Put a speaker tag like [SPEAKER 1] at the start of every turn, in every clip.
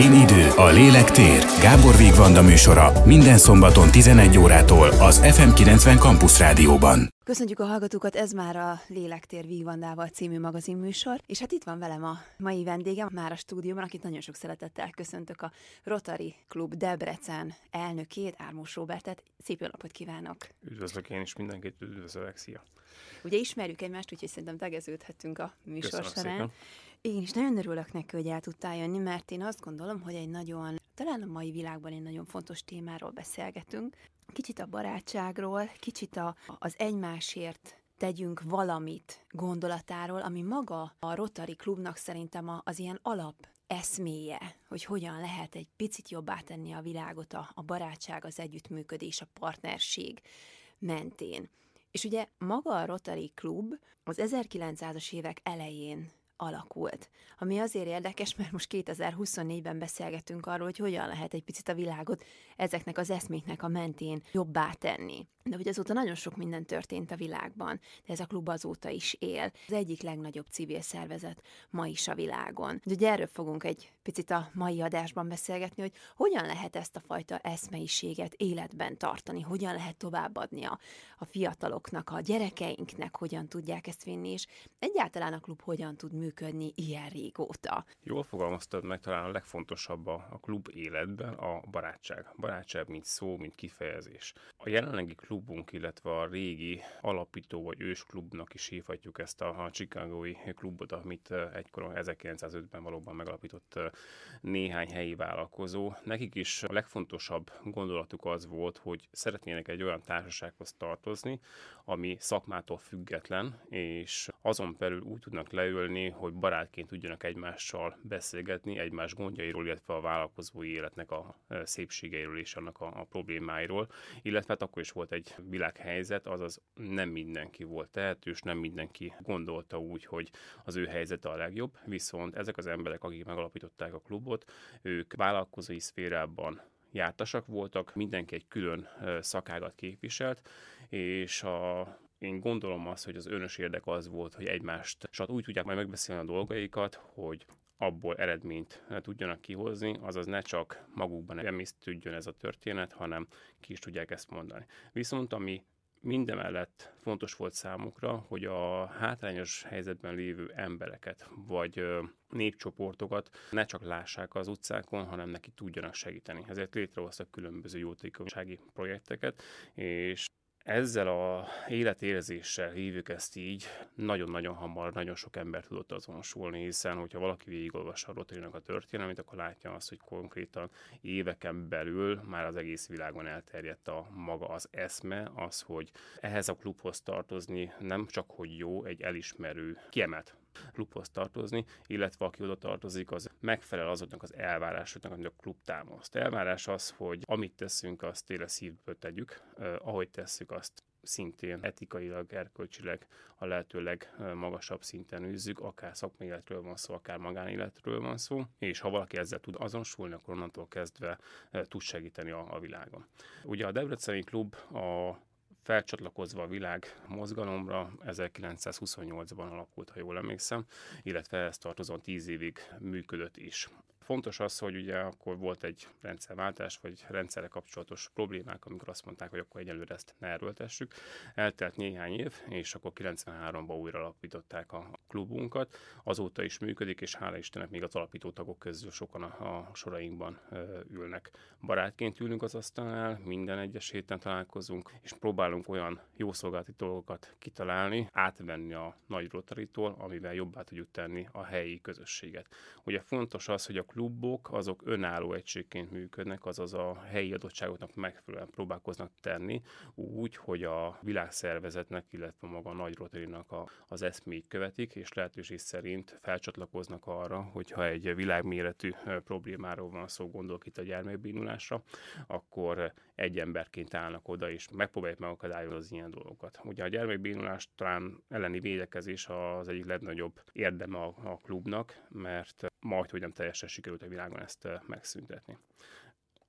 [SPEAKER 1] Én idő, a lélek tér. Gábor Vigvanda műsora minden szombaton 11 órától az FM90 Campus Rádióban.
[SPEAKER 2] Köszöntjük a hallgatókat, ez már a Lélektér Vigvandával című magazinműsor, és hát itt van velem a mai vendégem, már a stúdióban, akit nagyon sok szeretettel köszöntök a Rotary Klub Debrecen elnökét, Ármós Robertet. Szép jó napot kívánok!
[SPEAKER 3] Üdvözlök én is mindenkit, üdvözlök, szia!
[SPEAKER 2] Ugye ismerjük egymást, úgyhogy szerintem tegeződhetünk a műsor
[SPEAKER 3] Köszönöm
[SPEAKER 2] során.
[SPEAKER 3] szépen.
[SPEAKER 2] Én is nagyon örülök neki, hogy el tudtál jönni, mert én azt gondolom, hogy egy nagyon, talán a mai világban egy nagyon fontos témáról beszélgetünk. Kicsit a barátságról, kicsit a, az egymásért tegyünk valamit gondolatáról, ami maga a Rotary Klubnak szerintem az ilyen alap eszméje, hogy hogyan lehet egy picit jobbá tenni a világot a, a barátság, az együttműködés, a partnerség mentén. És ugye maga a Rotary Klub az 1900-as évek elején alakult. Ami azért érdekes, mert most 2024-ben beszélgetünk arról, hogy hogyan lehet egy picit a világot ezeknek az eszméknek a mentén jobbá tenni. De hogy azóta nagyon sok minden történt a világban, de ez a klub azóta is él. Az egyik legnagyobb civil szervezet ma is a világon. Úgyhogy erről fogunk egy picit a mai adásban beszélgetni, hogy hogyan lehet ezt a fajta eszmeiséget életben tartani, hogyan lehet továbbadni a, a fiataloknak, a gyerekeinknek, hogyan tudják ezt vinni, és egyáltalán a klub hogyan tud működni ilyen régóta.
[SPEAKER 3] Jól fogalmaztad meg, talán a legfontosabb a, a klub életben a barátság. Barátság, mint szó, mint kifejezés. A jelenlegi klubunk, illetve a régi alapító vagy ősklubnak is hívhatjuk ezt a, a Chicagói klubot, amit egykoron 1905-ben valóban megalapított néhány helyi vállalkozó. Nekik is a legfontosabb gondolatuk az volt, hogy szeretnének egy olyan társasághoz tartozni, ami szakmától független, és azon belül úgy tudnak leülni, hogy barátként tudjanak egymással beszélgetni, egymás gondjairól, illetve a vállalkozói életnek a szépségeiről és annak a, a problémáiról, illetve hát akkor is volt egy világhelyzet, azaz nem mindenki volt tehetős, nem mindenki gondolta úgy, hogy az ő helyzete a legjobb, viszont ezek az emberek, akik megalapították a klubot, ők vállalkozói szférában jártasak voltak, mindenki egy külön szakágat képviselt, és a, én gondolom azt, hogy az önös érdek az volt, hogy egymást sát úgy tudják majd megbeszélni a dolgaikat, hogy abból eredményt tudjanak kihozni, azaz ne csak magukban emésztődjön ez a történet, hanem ki is tudják ezt mondani. Viszont ami mindemellett fontos volt számukra, hogy a hátrányos helyzetben lévő embereket, vagy népcsoportokat ne csak lássák az utcákon, hanem neki tudjanak segíteni. Ezért létrehoztak különböző jótékonysági projekteket, és ezzel a életérzéssel hívjuk ezt így, nagyon-nagyon hamar nagyon sok ember tudott azonosulni, hiszen hogyha valaki végigolvassa a Rotary-nak a történelmét, akkor látja azt, hogy konkrétan éveken belül már az egész világon elterjedt a maga az eszme, az, hogy ehhez a klubhoz tartozni nem csak hogy jó, egy elismerő, kiemelt klubhoz tartozni, illetve aki oda tartozik, az megfelel azoknak az elvárásoknak, amit a klub támaszt. Elvárás az, hogy amit teszünk, azt tényleg szívből tegyük, ahogy tesszük, azt szintén etikailag, erkölcsileg a lehető legmagasabb szinten űzzük, akár szakmai van szó, akár magánéletről van szó, és ha valaki ezzel tud azonosulni, akkor onnantól kezdve tud segíteni a, a világon. Ugye a Debreceni klub a felcsatlakozva a világ mozgalomra 1928-ban alakult, ha jól emlékszem, illetve ehhez tartozóan 10 évig működött is. Fontos az, hogy ugye akkor volt egy rendszerváltás, vagy rendszerre kapcsolatos problémák, amikor azt mondták, hogy akkor egyelőre ezt ne erőltessük. Eltelt néhány év, és akkor 93-ban újra alapították a klubunkat. Azóta is működik, és hála Istennek még az alapító tagok közül sokan a, a sorainkban ülnek. Barátként ülünk az asztalnál, minden egyes héten találkozunk, és próbálunk olyan jó szolgálati dolgokat kitalálni, átvenni a nagy rotaritól, amivel jobbá tudjuk tenni a helyi közösséget. Ugye fontos az, hogy a klubok azok önálló egységként működnek, azaz a helyi adottságoknak megfelelően próbálkoznak tenni, úgy, hogy a világszervezetnek, illetve maga a nagy rotarinak a, az eszmét követik, és lehetőség szerint felcsatlakoznak arra, hogyha egy világméretű problémáról van szó, gondolok itt a gyermekbénulásra, akkor egy emberként állnak oda, és megpróbálják megakadályozni az ilyen dolgokat. Ugye a gyermekbénulás talán elleni védekezés az egyik legnagyobb érdeme a, a klubnak, mert majd, hogy nem teljesen sikerült a világon ezt megszüntetni.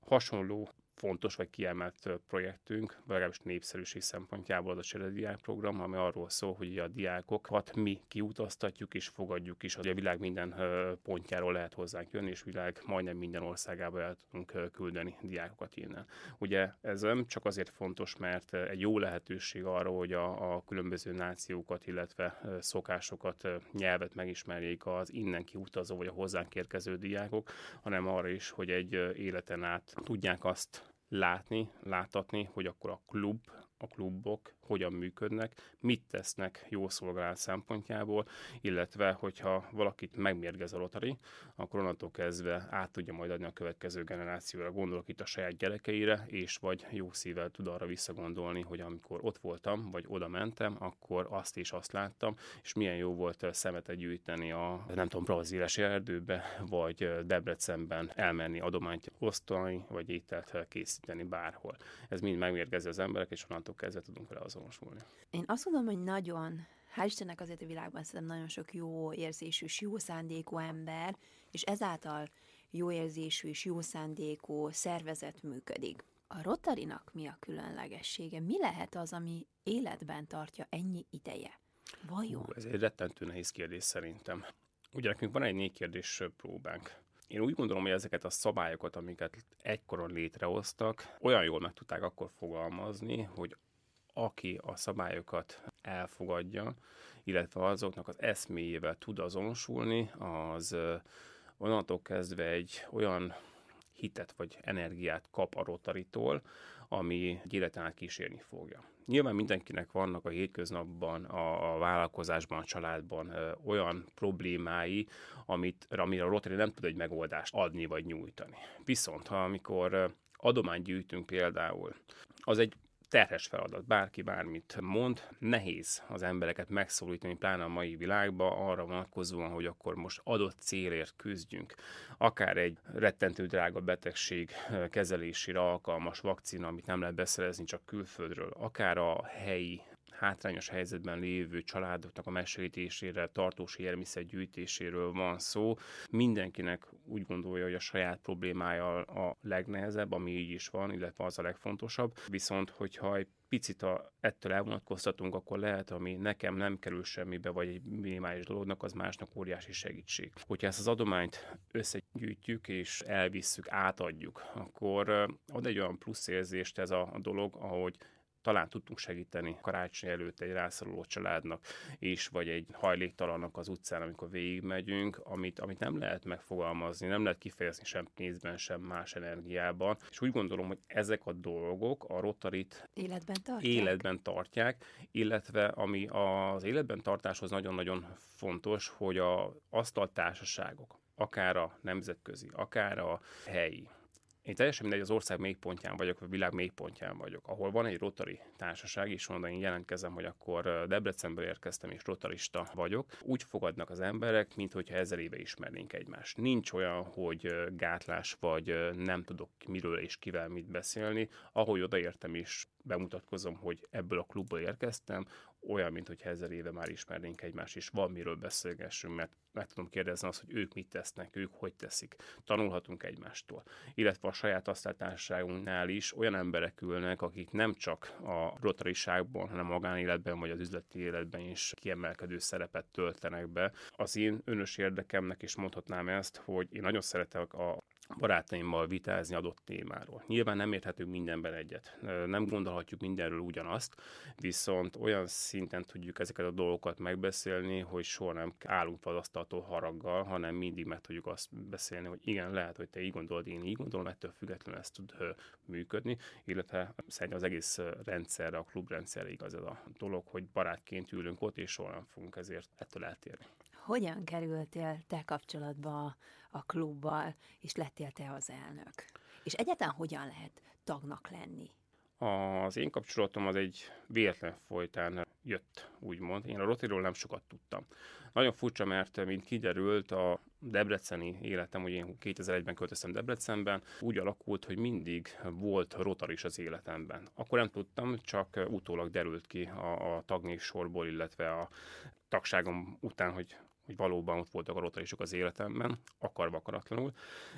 [SPEAKER 3] Hasonló fontos vagy kiemelt projektünk, legalábbis népszerűség szempontjából az a cserediák program, ami arról szól, hogy a diákokat mi kiutaztatjuk és fogadjuk is, a világ minden pontjáról lehet hozzánk jönni, és világ majdnem minden országába el tudunk küldeni diákokat innen. Ugye ez nem csak azért fontos, mert egy jó lehetőség arra, hogy a, a különböző nációkat, illetve szokásokat, nyelvet megismerjék az innen kiutazó vagy a hozzánk érkező diákok, hanem arra is, hogy egy életen át tudják azt látni, látatni, hogy akkor a klub, a klubok hogyan működnek, mit tesznek jó szolgálat szempontjából, illetve hogyha valakit megmérgez a Rotary, akkor onnantól kezdve át tudja majd adni a következő generációra. Gondolok itt a saját gyerekeire, és vagy jó szívvel tud arra visszagondolni, hogy amikor ott voltam, vagy oda mentem, akkor azt és azt láttam, és milyen jó volt szemetet gyűjteni a, nem tudom, brazíles erdőbe, vagy Debrecenben elmenni adományt osztani, vagy ételt készíteni bárhol. Ez mind megmérgezi az emberek, és onnantól kezdve tudunk vele azonosulni.
[SPEAKER 2] Én azt mondom, hogy nagyon, hál' Istennek azért a világban szerintem nagyon sok jó érzésű és jó szándékú ember, és ezáltal jó érzésű és jó szándékú szervezet működik. A Rotarinak mi a különlegessége? Mi lehet az, ami életben tartja ennyi ideje? Vajon?
[SPEAKER 3] Hú, ez egy rettentő nehéz kérdés szerintem. Ugye nekünk van egy négy kérdés próbánk. Én úgy gondolom, hogy ezeket a szabályokat, amiket egykoron létrehoztak, olyan jól meg tudták akkor fogalmazni, hogy aki a szabályokat elfogadja, illetve azoknak az eszméjével tud azonosulni, az onnantól kezdve egy olyan hitet vagy energiát kap a rotaritól, ami egy életen át kísérni fogja. Nyilván mindenkinek vannak a hétköznapban, a, a vállalkozásban, a családban ö, olyan problémái, amit, amire a Rotary nem tud egy megoldást adni vagy nyújtani. Viszont, ha amikor adományt gyűjtünk például, az egy terhes feladat, bárki bármit mond, nehéz az embereket megszólítani, pláne a mai világban arra vonatkozóan, hogy akkor most adott célért küzdjünk. Akár egy rettentő drága betegség kezelésére alkalmas vakcina, amit nem lehet beszerezni csak külföldről, akár a helyi hátrányos helyzetben lévő családoknak a megsegítésére, tartós élelmiszer gyűjtéséről van szó. Mindenkinek úgy gondolja, hogy a saját problémája a legnehezebb, ami így is van, illetve az a legfontosabb. Viszont, hogyha egy picit a, ettől elvonatkoztatunk, akkor lehet, ami nekem nem kerül semmibe, vagy egy minimális dolognak, az másnak óriási segítség. Hogyha ezt az adományt összegyűjtjük és elvisszük, átadjuk, akkor ad egy olyan plusz érzést ez a dolog, ahogy talán tudtunk segíteni karácsony előtt egy rászoruló családnak, és vagy egy hajléktalannak az utcán, amikor végigmegyünk, amit, amit nem lehet megfogalmazni, nem lehet kifejezni sem pénzben, sem más energiában. És úgy gondolom, hogy ezek a dolgok a rotarit
[SPEAKER 2] életben tartják,
[SPEAKER 3] életben tartják illetve ami az életben tartáshoz nagyon-nagyon fontos, hogy a asztaltársaságok, akár a nemzetközi, akár a helyi, én teljesen mindegy, az ország mélypontján vagyok, vagy a világ mélypontján vagyok, ahol van egy rotari társaság, és onnan én jelentkezem, hogy akkor Debrecenből érkeztem, és rotarista vagyok, úgy fogadnak az emberek, mint hogyha ezer éve ismernénk egymást. Nincs olyan, hogy gátlás, vagy nem tudok miről és kivel mit beszélni. Ahogy odaértem is bemutatkozom, hogy ebből a klubból érkeztem, olyan, mint hogy ezer éve már ismernénk egymást, és van miről beszélgessünk, mert meg tudom kérdezni azt, hogy ők mit tesznek, ők hogy teszik. Tanulhatunk egymástól. Illetve a saját asztaltárságunknál is olyan emberek ülnek, akik nem csak a rotariságban, hanem magánéletben vagy az üzleti életben is kiemelkedő szerepet töltenek be. Az én önös érdekemnek is mondhatnám ezt, hogy én nagyon szeretek a barátaimmal vitázni adott témáról. Nyilván nem érthetünk mindenben egyet, nem gondolhatjuk mindenről ugyanazt, viszont olyan szinten tudjuk ezeket a dolgokat megbeszélni, hogy soha nem állunk padasztaltól haraggal, hanem mindig meg tudjuk azt beszélni, hogy igen, lehet, hogy te így gondolod, én így gondolom, ettől függetlenül ez tud működni, illetve szerintem az egész rendszerre, a klubrendszerre igaz ez a dolog, hogy barátként ülünk ott, és soha nem fogunk ezért ettől eltérni.
[SPEAKER 2] Hogyan kerültél te kapcsolatba a klubbal, és lettél te az elnök? És egyáltalán hogyan lehet tagnak lenni?
[SPEAKER 3] Az én kapcsolatom az egy véletlen folytán jött, úgymond. Én a Rotiról nem sokat tudtam. Nagyon furcsa, mert mint kiderült, a debreceni életem, hogy én 2001-ben költöztem Debrecenben, úgy alakult, hogy mindig volt rotaris az életemben. Akkor nem tudtam, csak utólag derült ki a, a tagnév illetve a tagságom után, hogy hogy valóban ott voltak a rotarisok az életemben, akarva akaratlanul.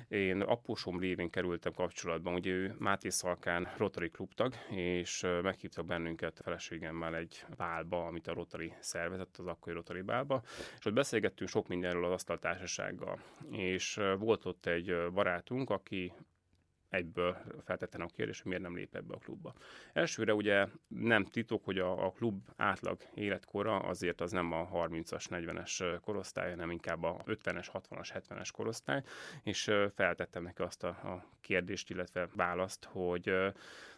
[SPEAKER 3] Én apósom révén kerültem kapcsolatban, ugye ő Máté Szalkán Rotary klubtag, és meghívtak bennünket feleségemmel egy bálba, amit a Rotary szervezett, az akkori Rotary bálba, és ott beszélgettünk sok mindenről az asztaltársasággal. És volt ott egy barátunk, aki egyből feltettem a kérdést, hogy miért nem lép ebbe a klubba. Elsőre ugye nem titok, hogy a, a klub átlag életkora azért az nem a 30-as, 40-es korosztály, hanem inkább a 50-es, 60-as, 70-es korosztály, és feltettem neki azt a, a kérdést, illetve választ, hogy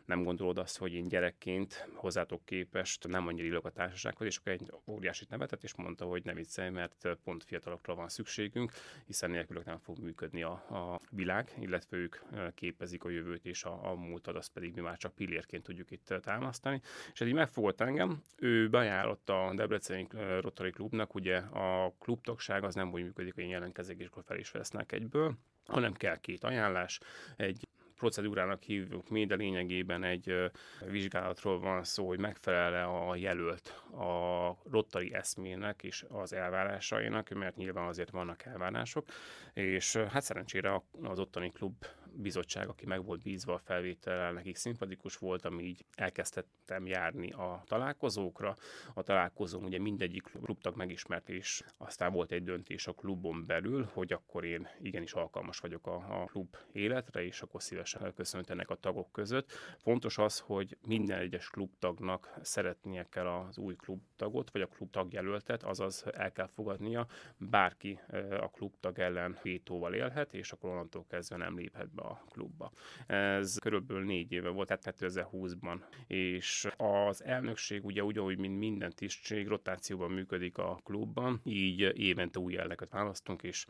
[SPEAKER 3] nem gondolod azt, hogy én gyerekként hozzátok képest nem annyira illok a társasághoz, és akkor egy óriásit nevetett, és mondta, hogy ne viccelj, mert pont fiatalokra van szükségünk, hiszen nélkülök nem fog működni a, a világ, illetve ők képezik a jövőt, és a, a múltad, azt pedig mi már csak pillérként tudjuk itt támasztani. És ez így megfogott engem. Ő beajánlott a Debreceni Rotary Klubnak, ugye a klubtagság az nem úgy működik, hogy én jelentkezek, és akkor fel is vesznek egyből, hanem kell két ajánlás, egy procedúrának hívjuk mi, de lényegében egy vizsgálatról van szó, hogy megfelel-e a jelölt a rottari eszmének és az elvárásainak, mert nyilván azért vannak elvárások, és hát szerencsére az ottani klub bizottság, aki meg volt bízva a felvétellel, nekik szimpatikus volt, ami így elkezdtem járni a találkozókra. A találkozón ugye mindegyik klubtag megismert, és aztán volt egy döntés a klubon belül, hogy akkor én igenis alkalmas vagyok a, a klub életre, és akkor szívesen köszöntenek a tagok között. Fontos az, hogy minden egyes klubtagnak szeretnie kell az új klubtagot, vagy a klubtag jelöltet, azaz el kell fogadnia, bárki a klubtag ellen vétóval élhet, és akkor onnantól kezdve nem léphet be a klubba. Ez körülbelül négy éve volt, tehát 2020-ban. És az elnökség ugye ugyanúgy, mint minden tisztség, rotációban működik a klubban, így évente új elnököt választunk, és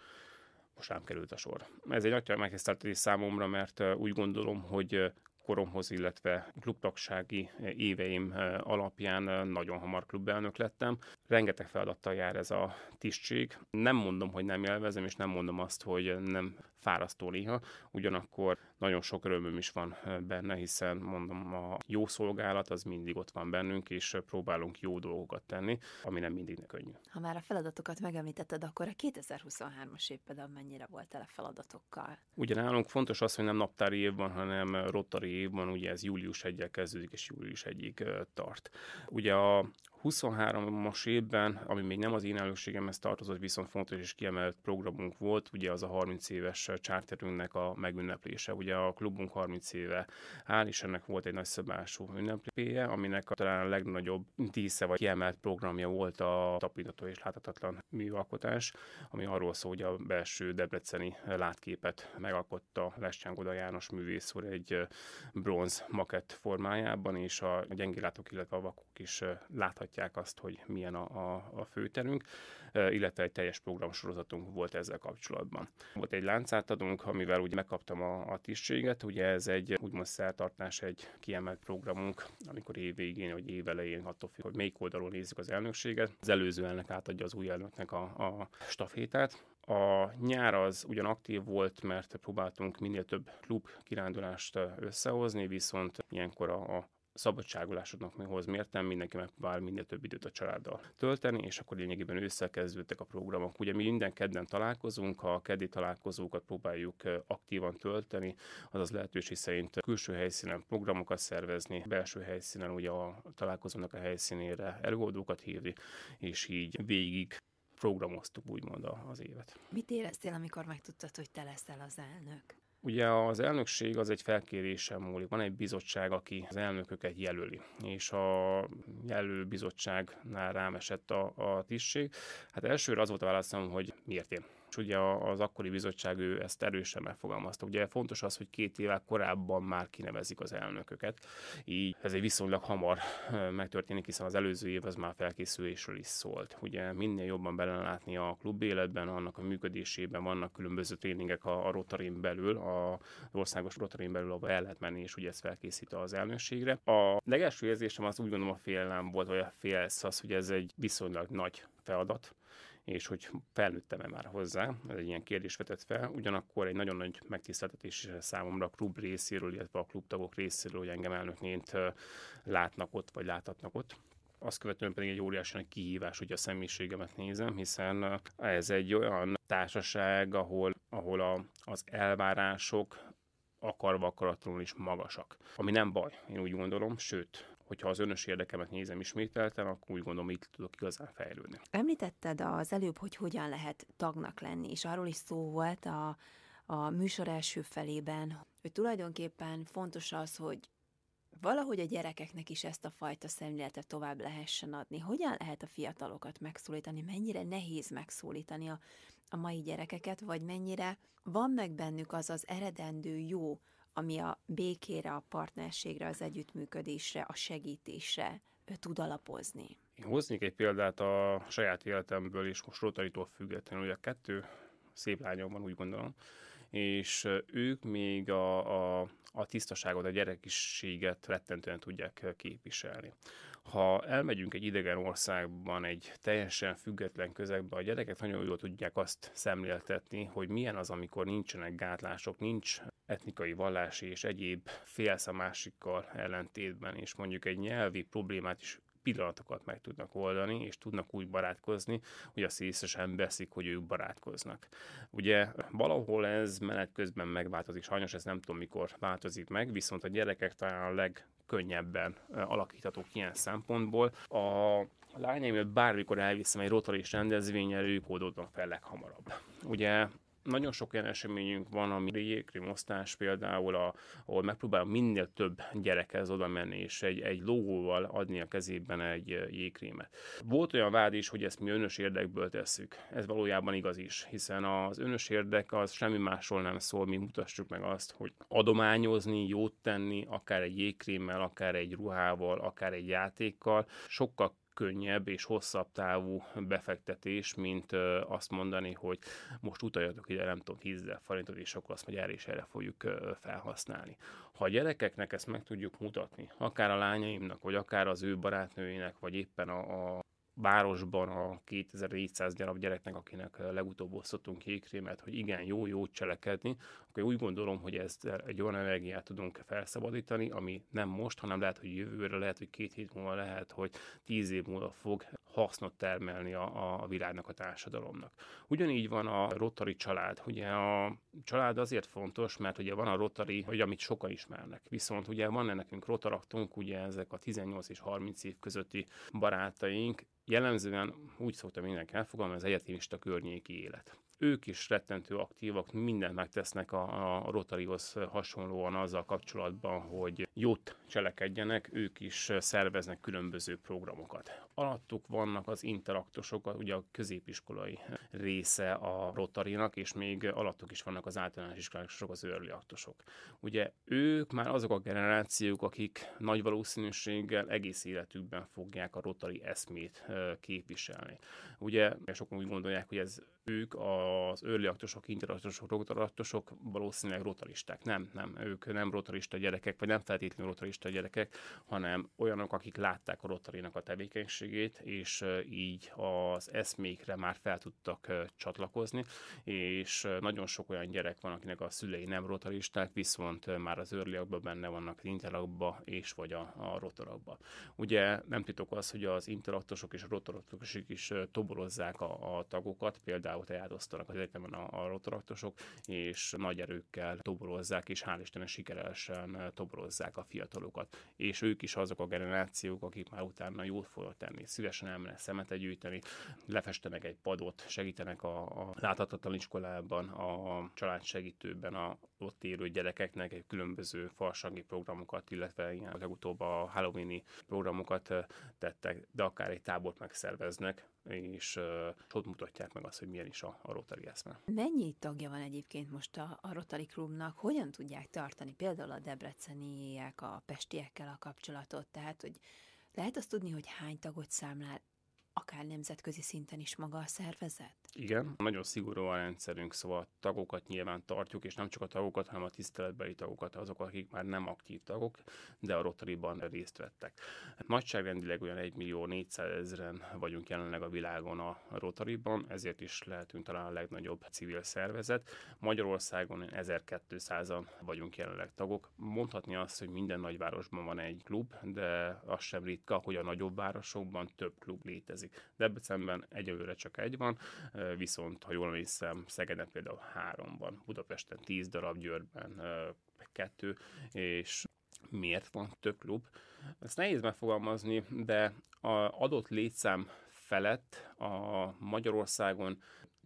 [SPEAKER 3] most rám került a sor. Ez egy nagy megtiszteltetés számomra, mert úgy gondolom, hogy koromhoz, illetve klubtagsági éveim alapján nagyon hamar klubelnök lettem. Rengeteg feladattal jár ez a tisztség. Nem mondom, hogy nem élvezem, és nem mondom azt, hogy nem fárasztó néha, ugyanakkor nagyon sok örömöm is van benne, hiszen mondom, a jó szolgálat az mindig ott van bennünk, és próbálunk jó dolgokat tenni, ami nem mindig könnyű.
[SPEAKER 2] Ha már a feladatokat megemlítetted, akkor a 2023-as év például mennyire volt tele feladatokkal?
[SPEAKER 3] Ugye nálunk fontos az, hogy nem naptári év van, hanem rotari év van, ugye ez július 1 kezdődik, és július 1 tart. Ugye a 23-as évben, ami még nem az én elnökségemhez tartozott, viszont fontos és kiemelt programunk volt, ugye az a 30 éves charterünknek a megünneplése. Ugye a klubunk 30 éve áll, és ennek volt egy nagy szabású ünnepléje, aminek a talán a legnagyobb dísze vagy kiemelt programja volt a tapintató és láthatatlan műalkotás, ami arról szól, hogy a belső debreceni látképet megalkotta Lescsángoda János művész úr egy bronz makett formájában, és a gyengélátók, illetve a vakok is láthatják látják azt, hogy milyen a, a, a főterünk, illetve egy teljes programsorozatunk volt ezzel kapcsolatban. Volt egy láncátadónk, amivel ugye megkaptam a, a tisztséget, ugye ez egy úgymond szertartás, egy kiemelt programunk, amikor év végén vagy év elején, attól függ, hogy melyik oldalon nézzük az elnökséget. Az előző elnök átadja az új elnöknek a, a stafétát, a nyár az ugyan aktív volt, mert próbáltunk minél több klub kirándulást összehozni, viszont ilyenkor a, a szabadságolásodnak hoz mértem, mindenki megpróbál minél több időt a családdal tölteni, és akkor lényegében ősszel kezdődtek a programok. Ugye mi minden kedden találkozunk, a keddi találkozókat próbáljuk aktívan tölteni, azaz lehetőség szerint külső helyszínen programokat szervezni, belső helyszínen ugye a találkozónak a helyszínére előadókat hívni, és így végig programoztuk úgymond az évet.
[SPEAKER 2] Mit éreztél, amikor megtudtad, hogy te leszel az elnök?
[SPEAKER 3] Ugye az elnökség az egy felkérésen múlik. Van egy bizottság, aki az elnököket jelöli, és a jelölő bizottságnál rám esett a, a tisztség. Hát elsőre az volt a válaszom, hogy miért én és ugye az akkori bizottság ő ezt erősen megfogalmazta. Ugye fontos az, hogy két évvel korábban már kinevezik az elnököket, így ez egy viszonylag hamar megtörténik, hiszen az előző év az már felkészülésről is szólt. Ugye minél jobban belelátni a klub életben, annak a működésében vannak különböző tréningek a, a Rotarin belül, a országos Rotarin belül, ahol el lehet menni, és ugye ez felkészít az elnökségre. A legelső érzésem az úgy gondolom a félelem volt, vagy a félsz az, hogy ez egy viszonylag nagy feladat, és hogy felnőttem-e már hozzá, ez egy ilyen kérdés vetett fel, ugyanakkor egy nagyon nagy megtiszteltetés számomra a klub részéről, illetve a klubtagok részéről, hogy engem elnökként látnak ott, vagy láthatnak ott. azt követően pedig egy óriási nagy kihívás, hogy a személyiségemet nézem, hiszen ez egy olyan társaság, ahol, ahol a, az elvárások akarva akaratlanul is magasak. Ami nem baj, én úgy gondolom, sőt, hogyha az önös érdekemet nézem ismételten, akkor úgy gondolom, itt tudok igazán fejlődni.
[SPEAKER 2] Említetted az előbb, hogy hogyan lehet tagnak lenni, és arról is szó volt a, a műsor első felében, hogy tulajdonképpen fontos az, hogy valahogy a gyerekeknek is ezt a fajta szemléletet tovább lehessen adni. Hogyan lehet a fiatalokat megszólítani? Mennyire nehéz megszólítani a, a mai gyerekeket, vagy mennyire van meg bennük az az eredendő jó, ami a békére, a partnerségre, az együttműködésre, a segítésre tud alapozni.
[SPEAKER 3] Én hoznék egy példát a saját életemből, és most Rotaritól függetlenül, ugye a kettő szép lányom van, úgy gondolom, és ők még a, a, a tisztaságot, a gyerekiséget rettentően tudják képviselni. Ha elmegyünk egy idegen országban, egy teljesen független közegbe, a gyerekek nagyon jól tudják azt szemléltetni, hogy milyen az, amikor nincsenek gátlások, nincs etnikai, vallási és egyéb félsz a másikkal ellentétben, és mondjuk egy nyelvi problémát is pillanatokat meg tudnak oldani, és tudnak úgy barátkozni, hogy azt észre veszik, hogy ők barátkoznak. Ugye valahol ez menet közben megváltozik, sajnos ez nem tudom mikor változik meg, viszont a gyerekek talán a legkönnyebben alakíthatók ilyen szempontból. A lányaimat bármikor elviszem egy rotalis rendezvényre, ők oldódnak fel leghamarabb. Ugye nagyon sok olyan eseményünk van, ami jégkrém osztás például, a, ahol megpróbálom minél több gyerekhez oda menni, és egy, egy logóval adni a kezében egy jégkrémet. Volt olyan vád is, hogy ezt mi önös érdekből tesszük. Ez valójában igaz is, hiszen az önös érdek az semmi másról nem szól, mi mutassuk meg azt, hogy adományozni, jót tenni, akár egy jégkrémmel, akár egy ruhával, akár egy játékkal, sokkal könnyebb és hosszabb távú befektetés, mint azt mondani, hogy most utaljatok ide, nem tudom, 10 forintot, és akkor azt majd erre és erre fogjuk felhasználni. Ha a gyerekeknek ezt meg tudjuk mutatni, akár a lányaimnak, vagy akár az ő barátnőinek, vagy éppen a, a városban a 2400 gyarap gyereknek, akinek legutóbb osztottunk kékrémet, hogy igen, jó, jó cselekedni, akkor úgy gondolom, hogy ezt egy olyan energiát tudunk felszabadítani, ami nem most, hanem lehet, hogy jövőre, lehet, hogy két hét múlva, lehet, hogy tíz év múlva fog hasznot termelni a, a világnak, a társadalomnak. Ugyanígy van a Rotary család. Ugye a család azért fontos, mert ugye van a Rotary, hogy amit sokan ismernek. Viszont ugye van nekünk rotaraktunk, ugye ezek a 18 és 30 év közötti barátaink, jellemzően úgy szoktam mindenki elfogalmazni, az egyetemista környéki élet ők is rettentő aktívak, mindent megtesznek a, a Rotarihoz hasonlóan azzal kapcsolatban, hogy jót cselekedjenek, ők is szerveznek különböző programokat. Alattuk vannak az interaktosok, ugye a középiskolai része a Rotarinak, és még alattuk is vannak az általános iskolások, az early aktosok. Ugye ők már azok a generációk, akik nagy valószínűséggel egész életükben fogják a Rotari eszmét képviselni. Ugye sokan úgy gondolják, hogy ez ők az early aktosok, interaktosok, rotaratosok valószínűleg rotaristák. Nem, nem, ők nem rotarista gyerekek, vagy nem feltétlenül rotarista gyerekek, hanem olyanok, akik látták a rotarinak a tevékenységét, és így az eszmékre már fel tudtak csatlakozni, és nagyon sok olyan gyerek van, akinek a szülei nem rotaristák, viszont már az early benne vannak az interakba és vagy a, a rotarakba. Ugye nem titok az, hogy az interaktosok és a rotaratosok is toborozzák a, a tagokat, például például tejátosztanak az egyetemen a, a rotoraktosok, és nagy erőkkel toborozzák, és hál' Istennek sikeresen toborozzák a fiatalokat. És ők is azok a generációk, akik már utána jót fognak tenni. Szívesen elmennek szemetet gyűjteni, lefestenek egy padot, segítenek a, a láthatatlan iskolában, a családsegítőben, a ott élő gyerekeknek egy különböző farsangi programokat, illetve ilyen legutóbb a Halloweeni programokat tettek, de akár egy tábort megszerveznek, és uh, ott mutatják meg azt, hogy milyen is a, a Rotary eszme.
[SPEAKER 2] Mennyi tagja van egyébként most a, a Rotary Klubnak? Hogyan tudják tartani például a debreceniek, a pestiekkel a kapcsolatot? Tehát, hogy lehet azt tudni, hogy hány tagot számlál akár nemzetközi szinten is maga a szervezet?
[SPEAKER 3] Igen, nagyon szigorú a rendszerünk, szóval a tagokat nyilván tartjuk, és nem csak a tagokat, hanem a tiszteletbeli tagokat, azok, akik már nem aktív tagok, de a Rotary-ban részt vettek. Nagyságrendileg olyan 1 millió 400 ezeren vagyunk jelenleg a világon a Rotary-ban, ezért is lehetünk talán a legnagyobb civil szervezet. Magyarországon 1200-an vagyunk jelenleg tagok. Mondhatni azt, hogy minden nagyvárosban van egy klub, de az sem ritka, hogy a nagyobb városokban több klub létezik. Debrecenben egyelőre csak egy van, viszont ha jól emlékszem, Szegeden például három van, Budapesten tíz darab, Győrben kettő, és miért van több klub? Ezt nehéz megfogalmazni, de a adott létszám felett a Magyarországon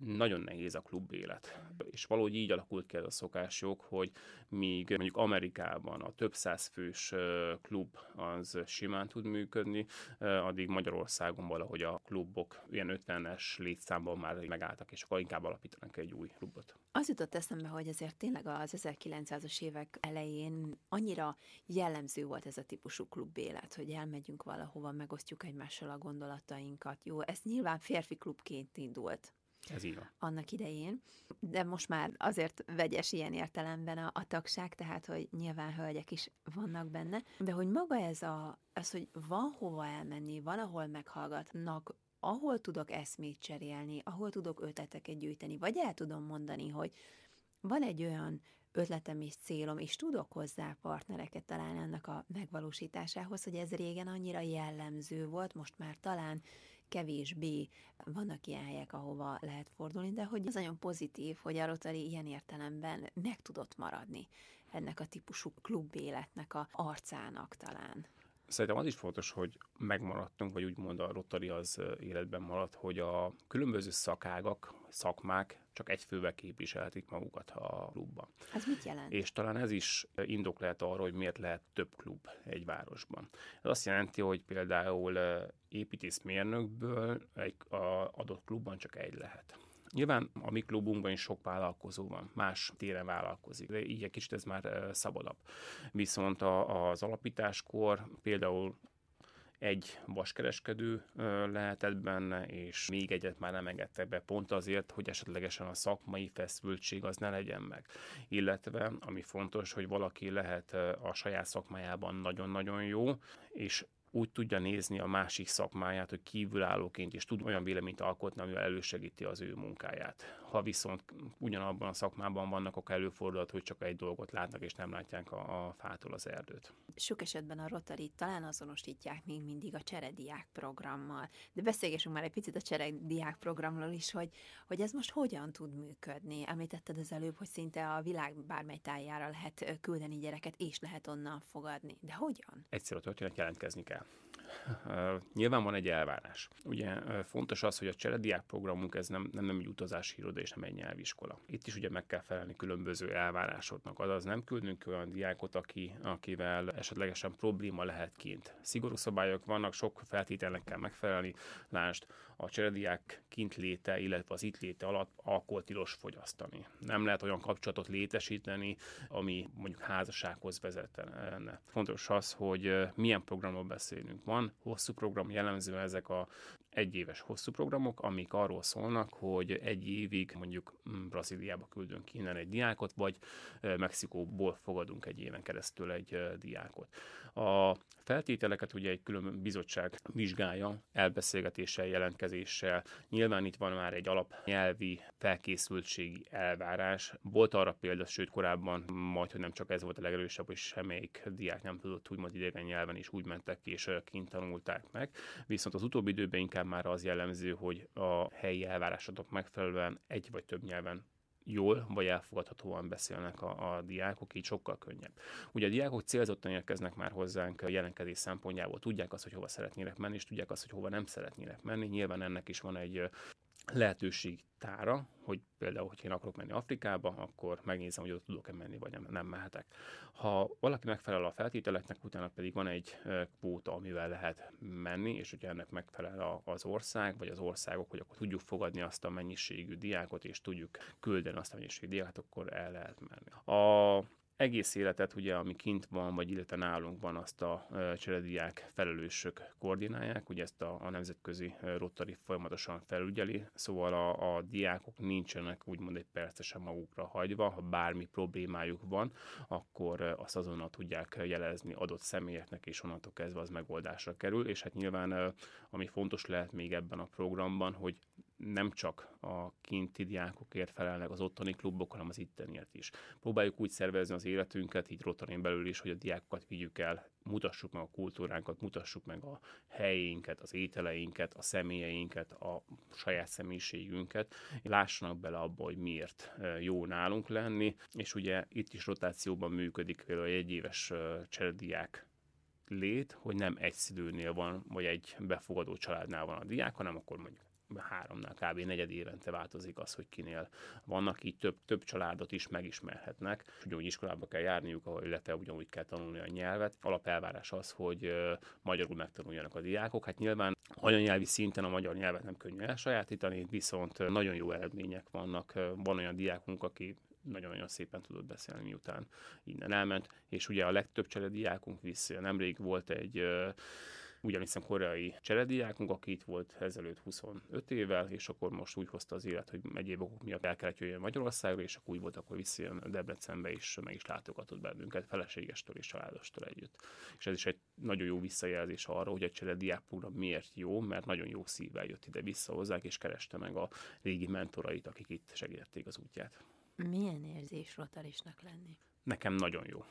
[SPEAKER 3] nagyon nehéz a klub élet. És valahogy így alakult ki ez a szokásjog, hogy míg mondjuk Amerikában a több száz fős klub az simán tud működni, addig Magyarországon valahogy a klubok ilyen 50-es létszámban már megálltak, és akkor inkább alapítanak egy új klubot.
[SPEAKER 2] Az jutott eszembe, hogy azért tényleg az 1900-as évek elején annyira jellemző volt ez a típusú klubélet, hogy elmegyünk valahova, megosztjuk egymással a gondolatainkat. Jó, ez nyilván férfi klubként indult
[SPEAKER 3] ez így van.
[SPEAKER 2] Annak idején, de most már azért vegyes ilyen értelemben a, a tagság, tehát hogy nyilván hölgyek is vannak benne, de hogy maga ez a, az, hogy van hova elmenni, van ahol meghallgatnak, ahol tudok eszmét cserélni, ahol tudok ötleteket gyűjteni, vagy el tudom mondani, hogy van egy olyan ötletem és célom, és tudok hozzá partnereket találni ennek a megvalósításához, hogy ez régen annyira jellemző volt, most már talán kevésbé vannak ilyen helyek, ahova lehet fordulni, de hogy az nagyon pozitív, hogy a Rotary ilyen értelemben meg tudott maradni ennek a típusú klubéletnek a arcának talán.
[SPEAKER 3] Szerintem az is fontos, hogy megmaradtunk, vagy úgymond a Rotary az életben maradt, hogy a különböző szakágak, szakmák csak egy fővel képviselhetik magukat a klubban.
[SPEAKER 2] Ez mit jelent?
[SPEAKER 3] És talán ez is indok lehet arra, hogy miért lehet több klub egy városban. Ez azt jelenti, hogy például építészmérnökből egy adott klubban csak egy lehet. Nyilván a mi klubunkban is sok vállalkozó van, más téren vállalkozik, de így egy kicsit ez már szabadabb. Viszont a, az alapításkor például egy vaskereskedő lehetett benne, és még egyet már nem engedtek be, pont azért, hogy esetlegesen a szakmai feszültség az ne legyen meg. Illetve, ami fontos, hogy valaki lehet a saját szakmájában nagyon-nagyon jó, és úgy tudja nézni a másik szakmáját, hogy kívülállóként is tud olyan véleményt alkotni, amivel elősegíti az ő munkáját. Ha viszont ugyanabban a szakmában vannak, akkor előfordulhat, hogy csak egy dolgot látnak, és nem látják a, a fától az erdőt.
[SPEAKER 2] Sok esetben a Rotary talán azonosítják még mindig a cserediák programmal. De beszélgessünk már egy picit a cserediák programról is, hogy, hogy ez most hogyan tud működni. Említetted az előbb, hogy szinte a világ bármely tájára lehet küldeni gyereket, és lehet onnan fogadni. De hogyan?
[SPEAKER 3] Egyszerű a történet jelentkezni kell Yeah. Nyilván van egy elvárás. Ugye fontos az, hogy a cserediák programunk ez nem, nem, nem egy utazási iroda és nem egy nyelviskola. Itt is ugye meg kell felelni különböző elvárásoknak. Azaz nem küldünk olyan diákot, aki, akivel esetlegesen probléma lehet kint. Szigorú szabályok vannak, sok feltételnek kell megfelelni. Lásd, a cserediák kint léte, illetve az itt léte alatt alkohol tilos fogyasztani. Nem lehet olyan kapcsolatot létesíteni, ami mondjuk házassághoz vezetne. Fontos az, hogy milyen programról beszélünk. Van hosszú program, jellemzően ezek a egyéves hosszú programok, amik arról szólnak, hogy egy évig mondjuk mm, Brazíliába küldünk innen egy diákot, vagy Mexikóból fogadunk egy éven keresztül egy diákot. A feltételeket ugye egy külön bizottság vizsgálja, elbeszélgetéssel, jelentkezéssel. Nyilván itt van már egy alapnyelvi felkészültségi elvárás. Volt arra példa, sőt korábban majd, hogy nem csak ez volt a legerősebb, hogy semmelyik diák nem tudott úgymond idegen nyelven is úgy mentek és kint tanulták meg. Viszont az utóbbi időben inkább már az jellemző, hogy a helyi elvárásoknak megfelelően egy vagy több nyelven jól vagy elfogadhatóan beszélnek a, a diákok, így sokkal könnyebb. Ugye a diákok célzottan érkeznek már hozzánk a jelenkedés szempontjából, tudják azt, hogy hova szeretnének menni, és tudják azt, hogy hova nem szeretnének menni. Nyilván ennek is van egy lehetőség tára, hogy például, hogy én akarok menni Afrikába, akkor megnézem, hogy ott tudok-e menni, vagy nem, nem mehetek. Ha valaki megfelel a feltételeknek, utána pedig van egy kvóta, amivel lehet menni, és hogyha ennek megfelel az ország, vagy az országok, hogy akkor tudjuk fogadni azt a mennyiségű diákot, és tudjuk küldeni azt a mennyiségű diákot, akkor el lehet menni. A egész életet, ugye, ami kint van, vagy illetve nálunk van, azt a cserediák felelősök koordinálják, ugye ezt a, a nemzetközi Rotary folyamatosan felügyeli, szóval a, a diákok nincsenek úgymond egy percesen magukra hagyva, ha bármi problémájuk van, akkor azt azonnal tudják jelezni adott személyeknek, és onnantól kezdve az megoldásra kerül, és hát nyilván ami fontos lehet még ebben a programban, hogy nem csak a kinti diákokért felelnek az ottani klubok, hanem az itteniért is. Próbáljuk úgy szervezni az életünket, így Rotarin belül is, hogy a diákokat vigyük el, mutassuk meg a kultúránkat, mutassuk meg a helyénket, az ételeinket, a személyeinket, a saját személyiségünket, lássanak bele abba, hogy miért jó nálunk lenni, és ugye itt is rotációban működik például egy éves cserediák lét, hogy nem egy szülőnél van, vagy egy befogadó családnál van a diák, hanem akkor mondjuk háromnál kb. negyed évente változik az, hogy kinél vannak, így több, több családot is megismerhetnek. Ugyanúgy iskolába kell járniuk, ahol illetve ugyanúgy kell tanulni a nyelvet. Alapelvárás az, hogy magyarul megtanuljanak a diákok. Hát nyilván anyanyelvi szinten a magyar nyelvet nem könnyű elsajátítani, viszont nagyon jó eredmények vannak. Van olyan diákunk, aki nagyon-nagyon szépen tudott beszélni, miután innen elment, és ugye a legtöbb cserediákunk vissza. Nemrég volt egy ugyaniszem koreai cserediákunk, aki itt volt ezelőtt 25 évvel, és akkor most úgy hozta az élet, hogy egyéb okok miatt el kellett jöjjön Magyarországra, és akkor úgy volt, akkor visszajön Debrecenbe, és meg is látogatott bennünket feleségestől és családostól együtt. És ez is egy nagyon jó visszajelzés arra, hogy egy cserediák program miért jó, mert nagyon jó szívvel jött ide vissza hozzák, és kereste meg a régi mentorait, akik itt segítették az útját.
[SPEAKER 2] Milyen érzés rotarisnak lenni?
[SPEAKER 3] Nekem nagyon jó.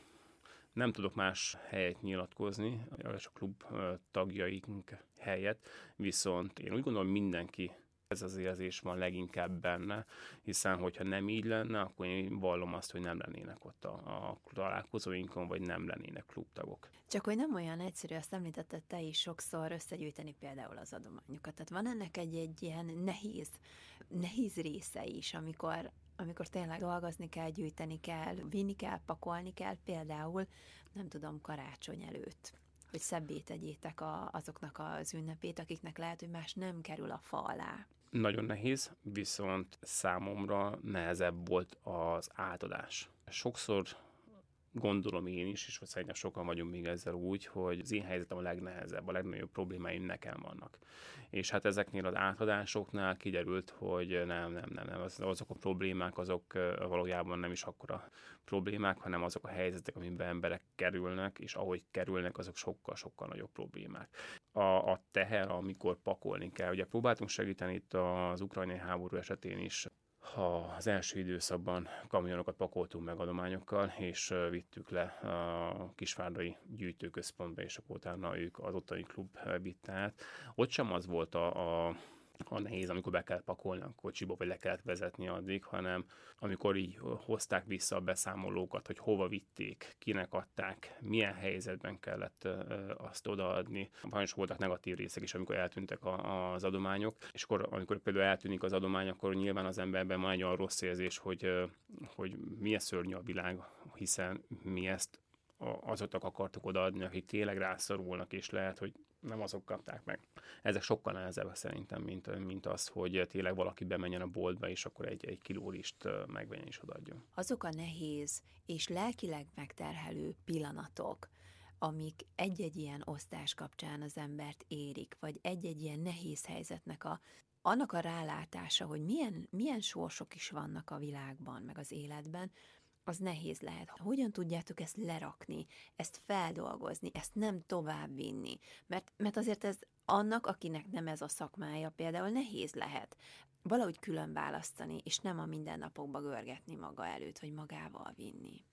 [SPEAKER 3] Nem tudok más helyet nyilatkozni, a klub tagjaink helyett, viszont én úgy gondolom mindenki ez az érzés van leginkább benne, hiszen hogyha nem így lenne, akkor én vallom azt, hogy nem lennének ott a, a találkozóinkon, vagy nem lennének klubtagok.
[SPEAKER 2] Csak hogy nem olyan egyszerű, azt említetted te is sokszor összegyűjteni például az adományokat. Tehát van ennek egy, egy ilyen nehéz, nehéz része is, amikor amikor tényleg dolgozni kell, gyűjteni kell, vinni kell, pakolni kell, például, nem tudom, karácsony előtt hogy szebbé tegyétek a, azoknak az ünnepét, akiknek lehet, hogy más nem kerül a fa alá.
[SPEAKER 3] Nagyon nehéz, viszont számomra nehezebb volt az átadás. Sokszor gondolom én is, és szerintem sokan vagyunk még ezzel úgy, hogy az én helyzetem a legnehezebb, a legnagyobb problémáim nekem vannak. És hát ezeknél az átadásoknál kiderült, hogy nem, nem, nem, nem, azok a problémák, azok valójában nem is akkora problémák, hanem azok a helyzetek, amiben emberek kerülnek, és ahogy kerülnek, azok sokkal-sokkal nagyobb problémák. A, a teher, amikor pakolni kell, ugye próbáltunk segíteni itt az ukrajnai háború esetén is ha az első időszakban kamionokat pakoltunk meg adományokkal, és vittük le a Kisvárdai gyűjtőközpontba, és akkor utána ők az ottani klub vitte át. Ott sem az volt a, a a nehéz, amikor be kell pakolni a kocsiba, vagy le kellett vezetni addig, hanem amikor így hozták vissza a beszámolókat, hogy hova vitték, kinek adták, milyen helyzetben kellett azt odaadni. Sajnos voltak negatív részek is, amikor eltűntek a, az adományok, és akkor, amikor például eltűnik az adomány, akkor nyilván az emberben van egy olyan rossz érzés, hogy, hogy milyen szörnyű a világ, hiszen mi ezt azoknak akartuk odaadni, akik tényleg rászorulnak, és lehet, hogy nem azok kapták meg. Ezek sokkal nehezebb szerintem, mint, mint az, hogy tényleg valaki bemenjen a boltba, és akkor egy, egy kilórist megvenjen és odaadjon.
[SPEAKER 2] Azok a nehéz és lelkileg megterhelő pillanatok, amik egy-egy ilyen osztás kapcsán az embert érik, vagy egy-egy ilyen nehéz helyzetnek a annak a rálátása, hogy milyen, milyen sorsok is vannak a világban, meg az életben, az nehéz lehet. Hogyan tudjátok ezt lerakni, ezt feldolgozni, ezt nem tovább vinni? Mert, mert azért ez annak, akinek nem ez a szakmája, például nehéz lehet valahogy külön választani, és nem a mindennapokba görgetni maga előtt, vagy magával vinni.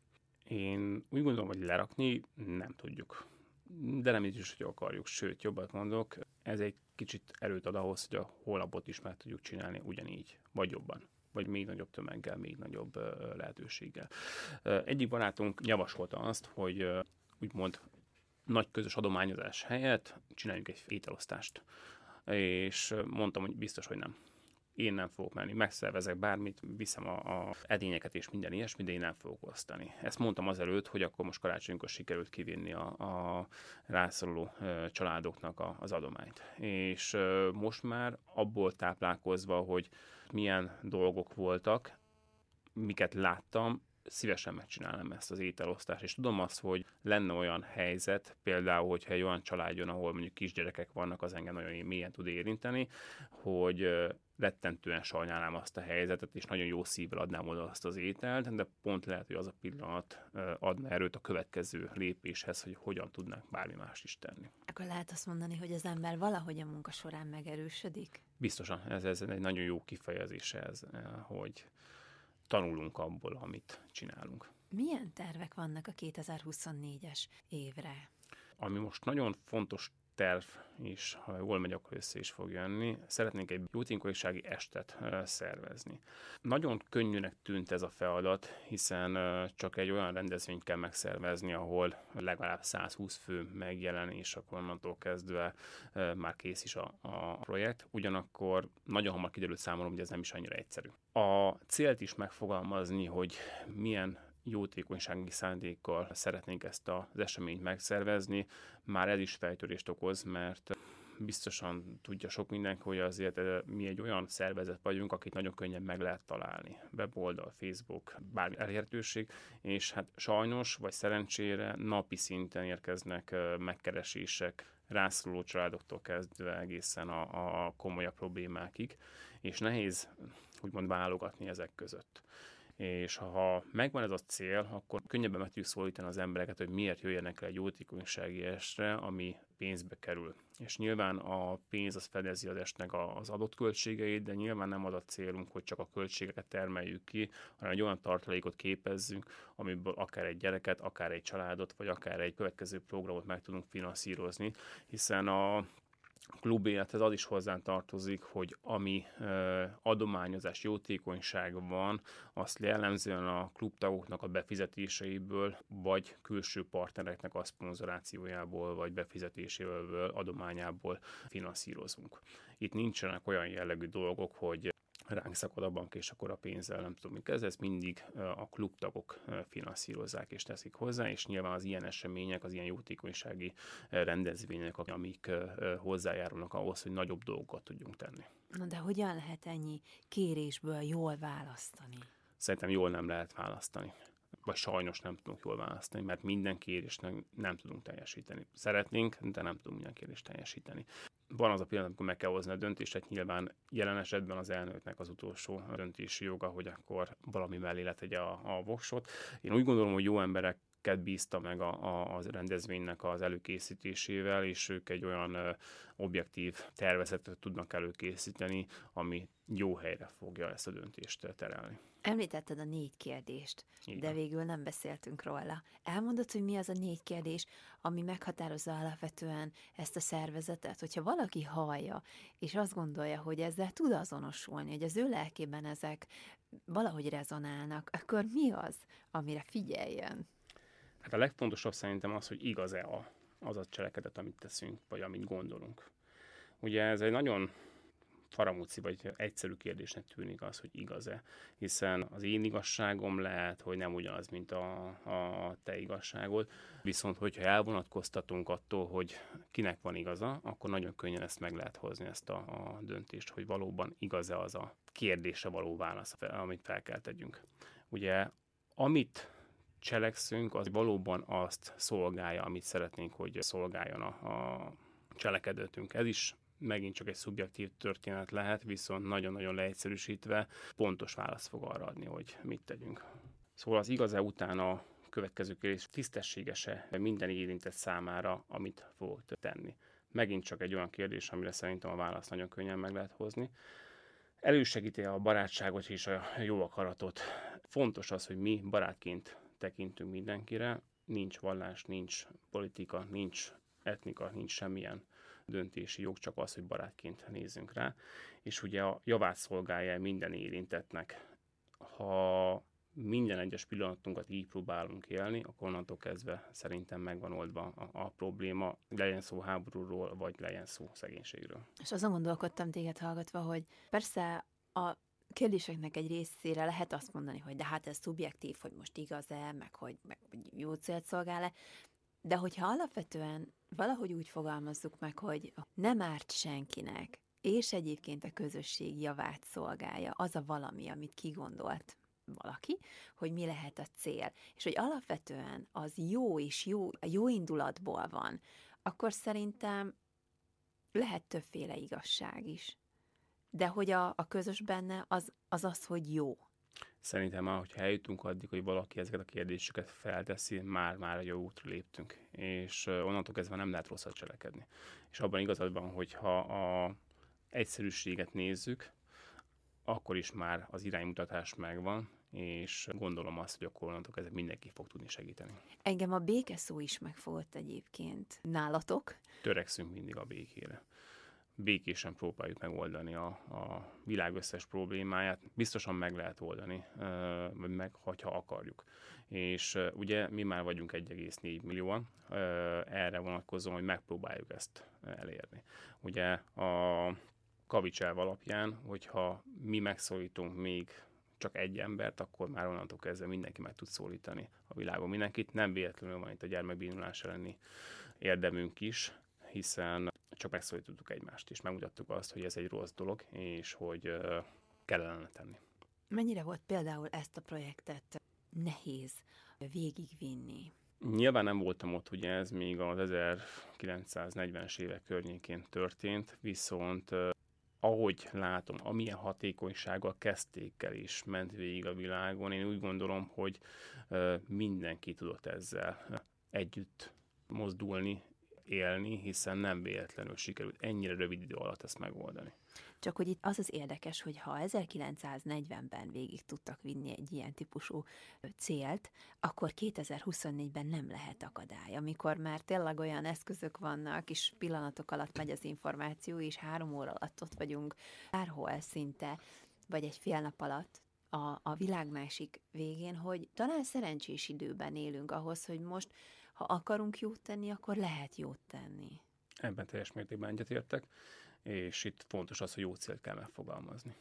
[SPEAKER 3] Én úgy gondolom, hogy lerakni nem tudjuk. De nem is, hogy akarjuk, sőt, jobbat mondok, ez egy kicsit erőt ad ahhoz, hogy a holnapot is meg tudjuk csinálni ugyanígy, vagy jobban vagy még nagyobb tömeggel, még nagyobb lehetőséggel. Egyik barátunk javasolta azt, hogy úgymond nagy közös adományozás helyett csináljunk egy ételosztást. És mondtam, hogy biztos, hogy nem én nem fogok menni, megszervezek bármit, viszem a, a edényeket és minden ilyesmi, de én nem fogok osztani. Ezt mondtam azelőtt, hogy akkor most karácsonykor sikerült kivinni a, a rászoruló családoknak a, az adományt. És most már abból táplálkozva, hogy milyen dolgok voltak, miket láttam, szívesen megcsinálnám ezt az ételosztást, és tudom azt, hogy lenne olyan helyzet, például, hogyha egy olyan család jön, ahol mondjuk kisgyerekek vannak, az engem nagyon mélyen tud érinteni, hogy rettentően sajnálám azt a helyzetet, és nagyon jó szívvel adnám oda azt az ételt, de pont lehet, hogy az a pillanat adna erőt a következő lépéshez, hogy hogyan tudnánk bármi más is tenni.
[SPEAKER 2] Akkor lehet azt mondani, hogy az ember valahogy a munka során megerősödik?
[SPEAKER 3] Biztosan, ez, ez egy nagyon jó kifejezése ez, hogy tanulunk abból, amit csinálunk.
[SPEAKER 2] Milyen tervek vannak a 2024-es évre?
[SPEAKER 3] Ami most nagyon fontos terv is, ha jól megy, akkor össze is fog jönni. Szeretnénk egy jótékonysági estet szervezni. Nagyon könnyűnek tűnt ez a feladat, hiszen csak egy olyan rendezvényt kell megszervezni, ahol legalább 120 fő megjelen, és akkor onnantól kezdve már kész is a, a projekt. Ugyanakkor nagyon hamar kiderült számomra, hogy ez nem is annyira egyszerű. A célt is megfogalmazni, hogy milyen jótékonysági szándékkal szeretnénk ezt az eseményt megszervezni, már ez is fejtörést okoz, mert biztosan tudja sok mindenki, hogy azért eh, mi egy olyan szervezet vagyunk, akit nagyon könnyen meg lehet találni. Weboldal, Facebook, bármi elérhetőség, és hát sajnos, vagy szerencsére napi szinten érkeznek eh, megkeresések rászoruló családoktól kezdve egészen a, a komolyabb problémákig, és nehéz úgymond válogatni ezek között és ha megvan ez a cél, akkor könnyebben meg tudjuk szólítani az embereket, hogy miért jöjjenek el egy jótékonysági estre, ami pénzbe kerül. És nyilván a pénz az fedezi az estnek az adott költségeit, de nyilván nem az a célunk, hogy csak a költségeket termeljük ki, hanem egy olyan tartalékot képezzünk, amiből akár egy gyereket, akár egy családot, vagy akár egy következő programot meg tudunk finanszírozni, hiszen a klub élethez az is hozzá tartozik, hogy ami adományozás, jótékonyság van, azt jellemzően a klubtagoknak a befizetéseiből, vagy külső partnereknek a szponzorációjából, vagy befizetéséből, adományából finanszírozunk. Itt nincsenek olyan jellegű dolgok, hogy ránk szakad a bank, és akkor a pénzzel nem tudom, mi kezd, ezt mindig a klubtagok finanszírozzák és teszik hozzá, és nyilván az ilyen események, az ilyen jótékonysági rendezvények, amik hozzájárulnak ahhoz, hogy nagyobb dolgokat tudjunk tenni.
[SPEAKER 2] Na de hogyan lehet ennyi kérésből jól választani?
[SPEAKER 3] Szerintem jól nem lehet választani vagy sajnos nem tudunk jól választani, mert minden kérést nem, nem tudunk teljesíteni. Szeretnénk, de nem tudunk minden kérést teljesíteni van az a pillanat, amikor meg kell hozni a döntést, tehát nyilván jelen esetben az elnöknek az utolsó döntési joga, hogy akkor valami mellé letegye a, a voksot. Én úgy gondolom, hogy jó emberek bízta meg a, a, a rendezvénynek az előkészítésével, és ők egy olyan ö, objektív tervezetet tudnak előkészíteni, ami jó helyre fogja ezt a döntést terelni.
[SPEAKER 2] Említetted a négy kérdést, Igen. de végül nem beszéltünk róla. Elmondod, hogy mi az a négy kérdés, ami meghatározza alapvetően ezt a szervezetet? Hogyha valaki hallja, és azt gondolja, hogy ezzel tud azonosulni, hogy az ő lelkében ezek valahogy rezonálnak, akkor mi az, amire figyeljen?
[SPEAKER 3] Hát a legfontosabb szerintem az, hogy igaz-e a, az a cselekedet, amit teszünk, vagy amit gondolunk. Ugye ez egy nagyon faramúci vagy egyszerű kérdésnek tűnik az, hogy igaz-e, hiszen az én igazságom lehet, hogy nem ugyanaz, mint a, a te igazságod, viszont hogyha elvonatkoztatunk attól, hogy kinek van igaza, akkor nagyon könnyen ezt meg lehet hozni, ezt a, a döntést, hogy valóban igaz-e az a kérdésre való válasz, amit fel kell tegyünk. Ugye, amit cselekszünk, az valóban azt szolgálja, amit szeretnénk, hogy szolgáljon a, a cselekedetünk. Ez is megint csak egy szubjektív történet lehet, viszont nagyon-nagyon leegyszerűsítve pontos választ fog arra adni, hogy mit tegyünk. Szóval az igaz-e után a következő kérdés tisztességes-e minden érintett számára, amit fogok tenni. Megint csak egy olyan kérdés, amire szerintem a választ nagyon könnyen meg lehet hozni. Elősegíti a barátságot és a jó akaratot. Fontos az, hogy mi barátként tekintünk mindenkire, nincs vallás, nincs politika, nincs etnika, nincs semmilyen döntési jog, csak az, hogy barátként nézzünk rá, és ugye a javát szolgálja minden érintetnek. Ha minden egyes pillanatunkat így próbálunk élni, akkor onnantól kezdve szerintem megvan oldva a, a probléma, legyen szó háborúról, vagy legyen szó szegénységről.
[SPEAKER 2] És azon gondolkodtam téged hallgatva, hogy persze a kérdéseknek egy részére lehet azt mondani, hogy de hát ez szubjektív, hogy most igaz-e, meg hogy, meg, hogy jó célt szolgál-e, de hogyha alapvetően valahogy úgy fogalmazzuk meg, hogy nem árt senkinek, és egyébként a közösség javát szolgálja, az a valami, amit kigondolt valaki, hogy mi lehet a cél, és hogy alapvetően az jó és jó, jó indulatból van, akkor szerintem lehet többféle igazság is. De hogy a, a közös benne az, az az, hogy jó.
[SPEAKER 3] Szerintem már, hogyha eljutunk addig, hogy valaki ezeket a kérdéseket felteszi, már-már a jó útra léptünk. És onnantól kezdve nem lehet rosszat cselekedni. És abban igazad van, hogyha a egyszerűséget nézzük, akkor is már az iránymutatás megvan, és gondolom azt, hogy akkor onnantól kezdve mindenki fog tudni segíteni.
[SPEAKER 2] Engem a békeszó is megfogott egyébként. Nálatok?
[SPEAKER 3] Törekszünk mindig a békére békésen próbáljuk megoldani a, a világ összes problémáját. Biztosan meg lehet oldani, meg, ha akarjuk. És ugye mi már vagyunk 1,4 millióan, erre vonatkozom, hogy megpróbáljuk ezt elérni. Ugye a Kavics elv alapján, hogyha mi megszólítunk még csak egy embert, akkor már onnantól kezdve mindenki meg tud szólítani a világon mindenkit. Nem véletlenül van itt a gyermekbínulás elleni érdemünk is, hiszen csak megszólítottuk egymást, és megmutattuk azt, hogy ez egy rossz dolog, és hogy kellene tenni.
[SPEAKER 2] Mennyire volt például ezt a projektet nehéz végigvinni?
[SPEAKER 3] Nyilván nem voltam ott, ugye ez még az 1940-es évek környékén történt, viszont ahogy látom, amilyen hatékonysággal kezdték el és ment végig a világon, én úgy gondolom, hogy mindenki tudott ezzel együtt mozdulni, élni, hiszen nem véletlenül sikerült ennyire rövid idő alatt ezt megoldani.
[SPEAKER 2] Csak hogy itt az az érdekes, hogy ha 1940-ben végig tudtak vinni egy ilyen típusú célt, akkor 2024-ben nem lehet akadály, amikor már tényleg olyan eszközök vannak, és pillanatok alatt megy az információ, és három óra alatt ott vagyunk bárhol szinte, vagy egy fél nap alatt, a, a világ másik végén, hogy talán szerencsés időben élünk ahhoz, hogy most ha akarunk jót tenni, akkor lehet jót tenni.
[SPEAKER 3] Ebben teljes mértékben egyetértek, és itt fontos az, hogy jó célt kell megfogalmazni.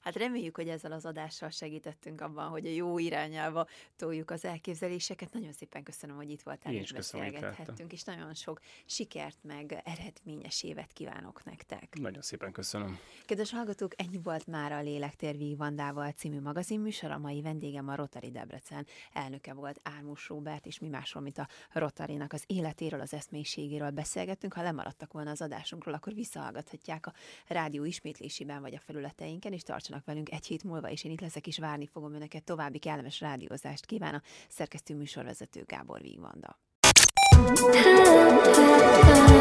[SPEAKER 2] Hát reméljük, hogy ezzel az adással segítettünk abban, hogy a jó irányába toljuk az elképzeléseket. Nagyon szépen köszönöm, hogy itt voltál
[SPEAKER 3] és beszélgethettünk,
[SPEAKER 2] és nagyon sok sikert meg eredményes évet kívánok nektek.
[SPEAKER 3] Nagyon szépen köszönöm.
[SPEAKER 2] Kedves hallgatók, ennyi volt már a Lélektér Vandával című magazinműsor. A mai vendégem a Rotary Debrecen elnöke volt Ármus Róbert, és mi másról, mint a Rotarinak az életéről, az eszménységéről beszélgettünk. Ha lemaradtak volna az adásunkról, akkor visszahallgathatják a rádió ismétlésében vagy a felületeinken, és tartsanak tartsanak velünk egy hét múlva, és én itt leszek, és várni fogom önöket. További kellemes rádiózást kíván a szerkesztő műsorvezető Gábor Vígvanda.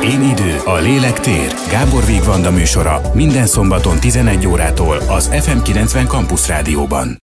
[SPEAKER 1] Én idő, a lélek tér. Gábor Vígvanda műsora minden szombaton 11 órától az FM90 Campus Rádióban.